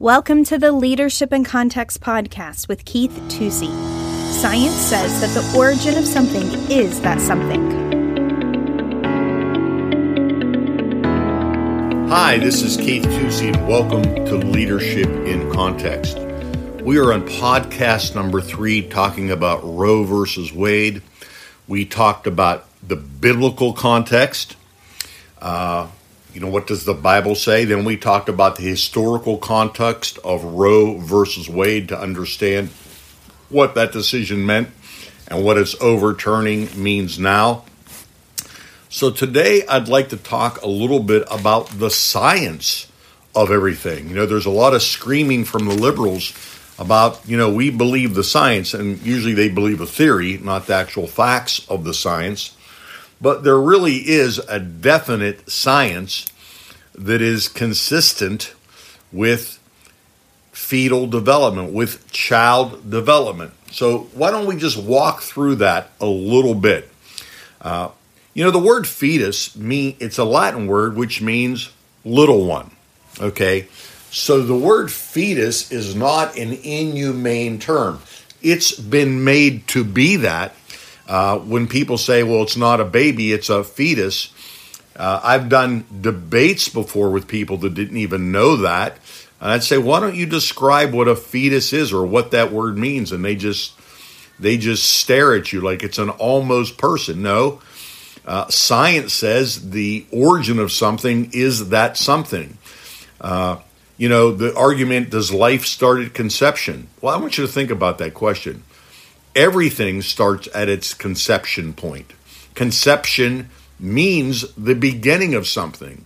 Welcome to the Leadership in Context podcast with Keith Tusey. Science says that the origin of something is that something. Hi, this is Keith Tusey, and welcome to Leadership in Context. We are on podcast number three talking about Roe versus Wade. We talked about the biblical context. Uh, you know, what does the Bible say? Then we talked about the historical context of Roe versus Wade to understand what that decision meant and what its overturning means now. So today I'd like to talk a little bit about the science of everything. You know, there's a lot of screaming from the liberals about, you know, we believe the science, and usually they believe a theory, not the actual facts of the science. But there really is a definite science that is consistent with fetal development, with child development. So, why don't we just walk through that a little bit? Uh, you know, the word fetus mean it's a Latin word which means little one. Okay, so the word fetus is not an inhumane term. It's been made to be that uh, when people say, well, it's not a baby, it's a fetus, uh, I've done debates before with people that didn't even know that. And I'd say, why don't you describe what a fetus is or what that word means? And they just they just stare at you like it's an almost person. No, uh, science says the origin of something is that something. Uh, you know, the argument does life start at conception? Well, I want you to think about that question everything starts at its conception point. Conception means the beginning of something.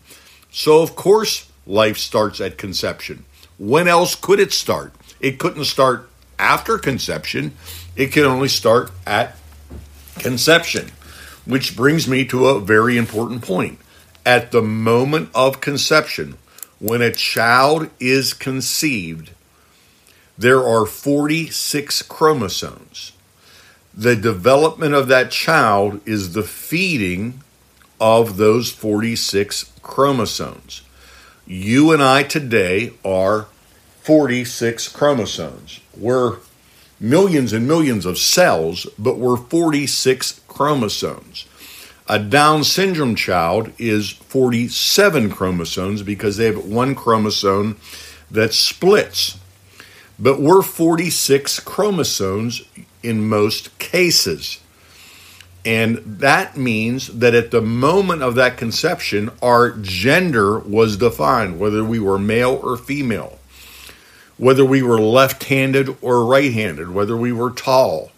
So, of course, life starts at conception. When else could it start? It couldn't start after conception, it can only start at conception. Which brings me to a very important point. At the moment of conception, when a child is conceived, there are 46 chromosomes. The development of that child is the feeding of those 46 chromosomes. You and I today are 46 chromosomes. We're millions and millions of cells, but we're 46 chromosomes. A Down syndrome child is 47 chromosomes because they have one chromosome that splits but we're 46 chromosomes in most cases. And that means that at the moment of that conception, our gender was defined, whether we were male or female, whether we were left handed or right handed, whether we were tall,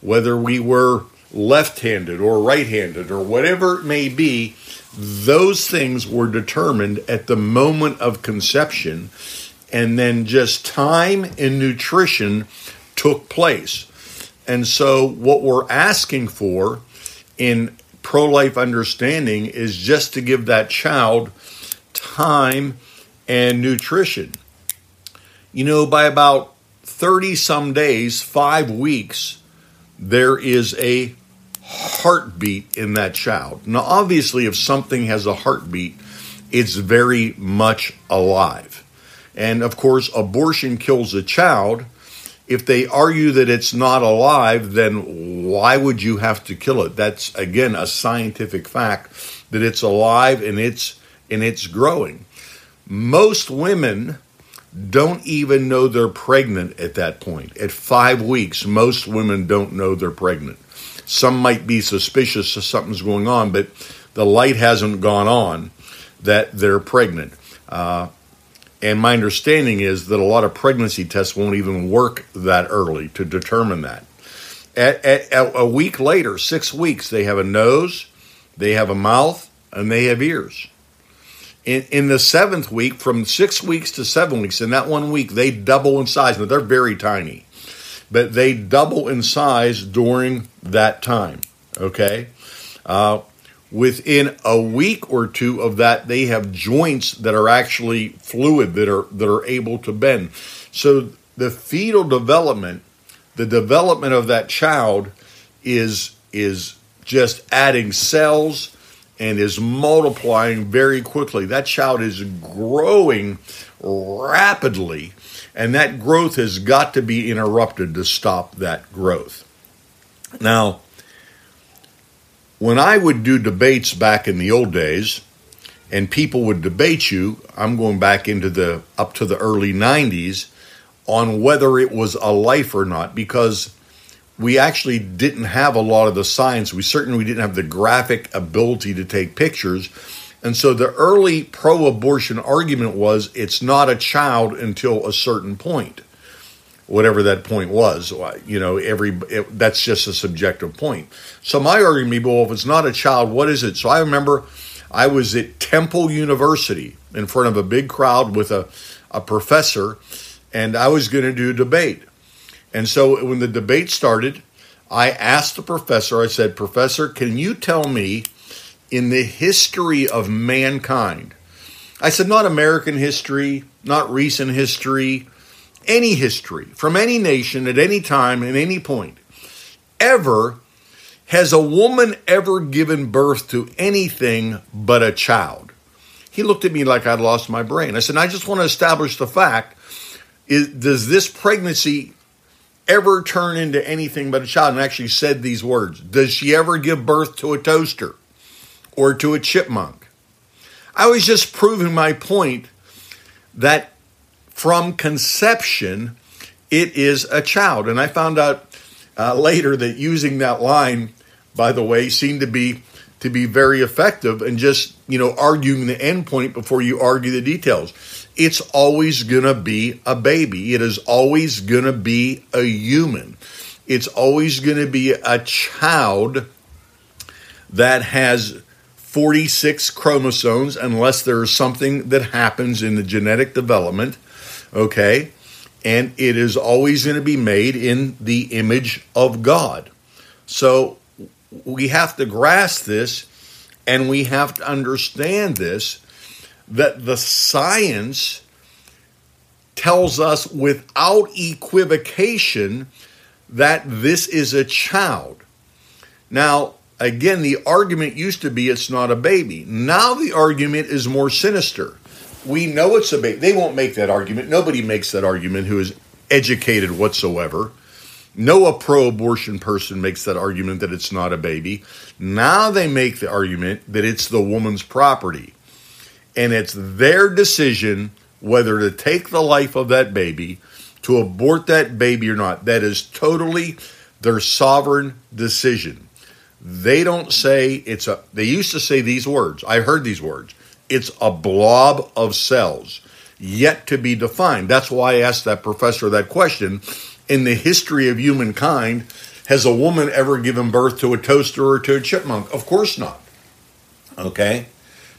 whether we were left handed or right handed, or whatever it may be, those things were determined at the moment of conception and then just time and nutrition took place. And so, what we're asking for in pro life understanding is just to give that child time and nutrition. You know, by about 30 some days, five weeks, there is a heartbeat in that child. Now, obviously, if something has a heartbeat, it's very much alive. And of course, abortion kills a child. If they argue that it's not alive, then why would you have to kill it? That's again a scientific fact that it's alive and it's and it's growing. Most women don't even know they're pregnant at that point. At 5 weeks, most women don't know they're pregnant. Some might be suspicious that something's going on, but the light hasn't gone on that they're pregnant. Uh, and my understanding is that a lot of pregnancy tests won't even work that early to determine that. At, at, at a week later, six weeks, they have a nose, they have a mouth, and they have ears. In, in the seventh week, from six weeks to seven weeks, in that one week, they double in size. Now, they're very tiny, but they double in size during that time. Okay? Uh, within a week or two of that they have joints that are actually fluid that are that are able to bend so the fetal development the development of that child is is just adding cells and is multiplying very quickly that child is growing rapidly, and that growth has got to be interrupted to stop that growth. Now, when I would do debates back in the old days, and people would debate you, I'm going back into the up to the early 90s on whether it was a life or not because we actually didn't have a lot of the science. We certainly didn't have the graphic ability to take pictures. And so the early pro abortion argument was it's not a child until a certain point, whatever that point was. Uh, you know, every it, that's just a subjective point. So my argument, well, if it's not a child, what is it? So I remember I was at Temple University in front of a big crowd with a, a professor, and I was going to do a debate. And so when the debate started, I asked the professor, I said, Professor, can you tell me in the history of mankind? I said, not American history, not recent history, any history from any nation at any time, at any point. Ever has a woman ever given birth to anything but a child? He looked at me like I'd lost my brain. I said, I just want to establish the fact is, does this pregnancy ever turn into anything but a child and actually said these words. Does she ever give birth to a toaster or to a chipmunk? I was just proving my point that from conception, it is a child. And I found out uh, later that using that line, by the way, seemed to be to be very effective and just you know arguing the end point before you argue the details it's always going to be a baby. It is always going to be a human. It's always going to be a child that has 46 chromosomes unless there is something that happens in the genetic development. Okay. And it is always going to be made in the image of God. So we have to grasp this and we have to understand this that the science tells us without equivocation that this is a child. Now, again, the argument used to be it's not a baby. Now the argument is more sinister. We know it's a baby. They won't make that argument. Nobody makes that argument who is educated whatsoever. No a pro abortion person makes that argument that it's not a baby. Now they make the argument that it's the woman's property and it's their decision whether to take the life of that baby, to abort that baby or not. That is totally their sovereign decision. They don't say it's a, they used to say these words. I heard these words. It's a blob of cells yet to be defined. That's why I asked that professor that question. In the history of humankind, has a woman ever given birth to a toaster or to a chipmunk? Of course not. Okay?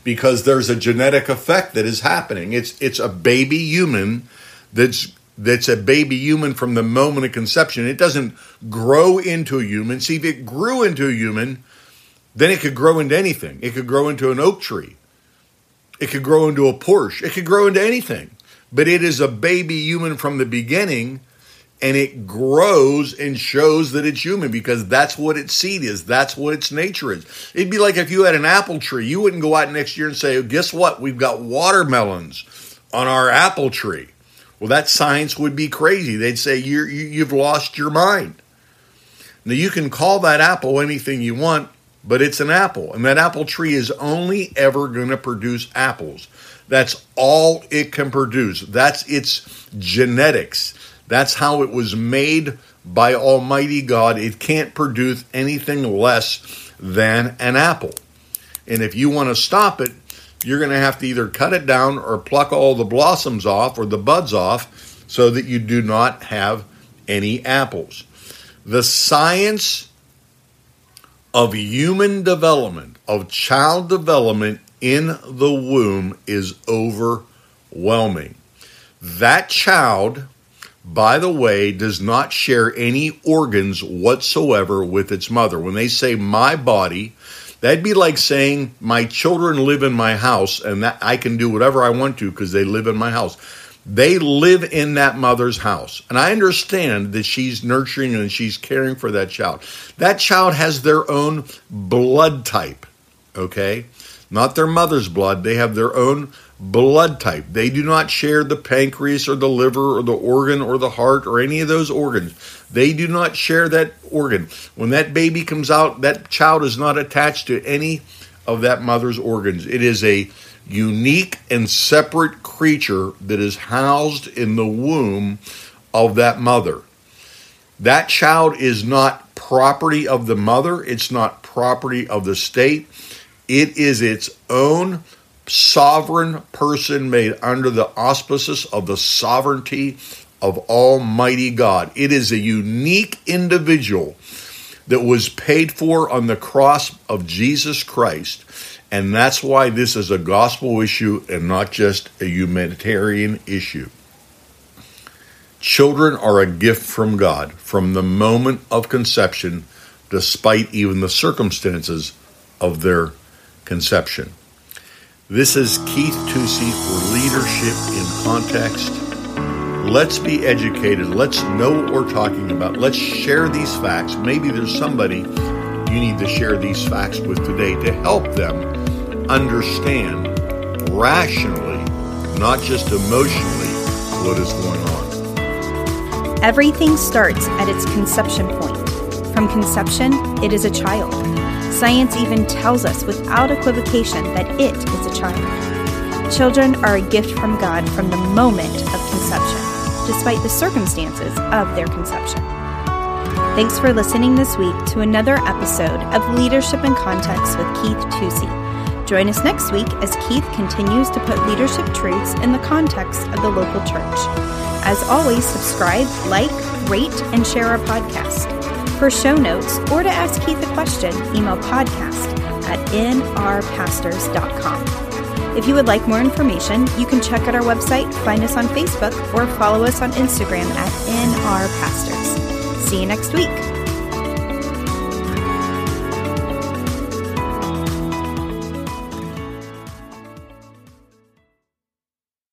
because there's a genetic effect that is happening. It's it's a baby human that's that's a baby human from the moment of conception. It doesn't grow into a human. See, if it grew into a human, then it could grow into anything. It could grow into an oak tree. It could grow into a Porsche. It could grow into anything. But it is a baby human from the beginning and it grows and shows that it's human because that's what its seed is. That's what its nature is. It'd be like if you had an apple tree, you wouldn't go out next year and say, Guess what? We've got watermelons on our apple tree. Well, that science would be crazy. They'd say, you You've lost your mind. Now, you can call that apple anything you want, but it's an apple. And that apple tree is only ever going to produce apples. That's all it can produce. That's its genetics. That's how it was made by Almighty God. It can't produce anything less than an apple. And if you want to stop it, you're going to have to either cut it down or pluck all the blossoms off or the buds off so that you do not have any apples. The science of human development, of child development in the womb is overwhelming. That child by the way, does not share any organs whatsoever with its mother. When they say my body, that'd be like saying my children live in my house and that I can do whatever I want to because they live in my house. They live in that mother's house. And I understand that she's nurturing and she's caring for that child. That child has their own blood type, okay? Not their mother's blood. They have their own blood type. They do not share the pancreas or the liver or the organ or the heart or any of those organs. They do not share that organ. When that baby comes out, that child is not attached to any of that mother's organs. It is a unique and separate creature that is housed in the womb of that mother. That child is not property of the mother, it's not property of the state. It is its own sovereign person made under the auspices of the sovereignty of Almighty God. It is a unique individual that was paid for on the cross of Jesus Christ. And that's why this is a gospel issue and not just a humanitarian issue. Children are a gift from God from the moment of conception, despite even the circumstances of their conception. This is Keith Tusey for Leadership in Context. Let's be educated. Let's know what we're talking about. Let's share these facts. Maybe there's somebody you need to share these facts with today to help them understand rationally, not just emotionally, what is going on. Everything starts at its conception point. From conception, it is a child. Science even tells us without equivocation that it is a child. Children are a gift from God from the moment of conception despite the circumstances of their conception. Thanks for listening this week to another episode of Leadership in Context with Keith Tusey. Join us next week as Keith continues to put leadership truths in the context of the local church. As always, subscribe, like, rate, and share our podcast. For show notes or to ask Keith a question, email podcast at nrpastors.com. If you would like more information, you can check out our website, find us on Facebook, or follow us on Instagram at NRPastors. See you next week.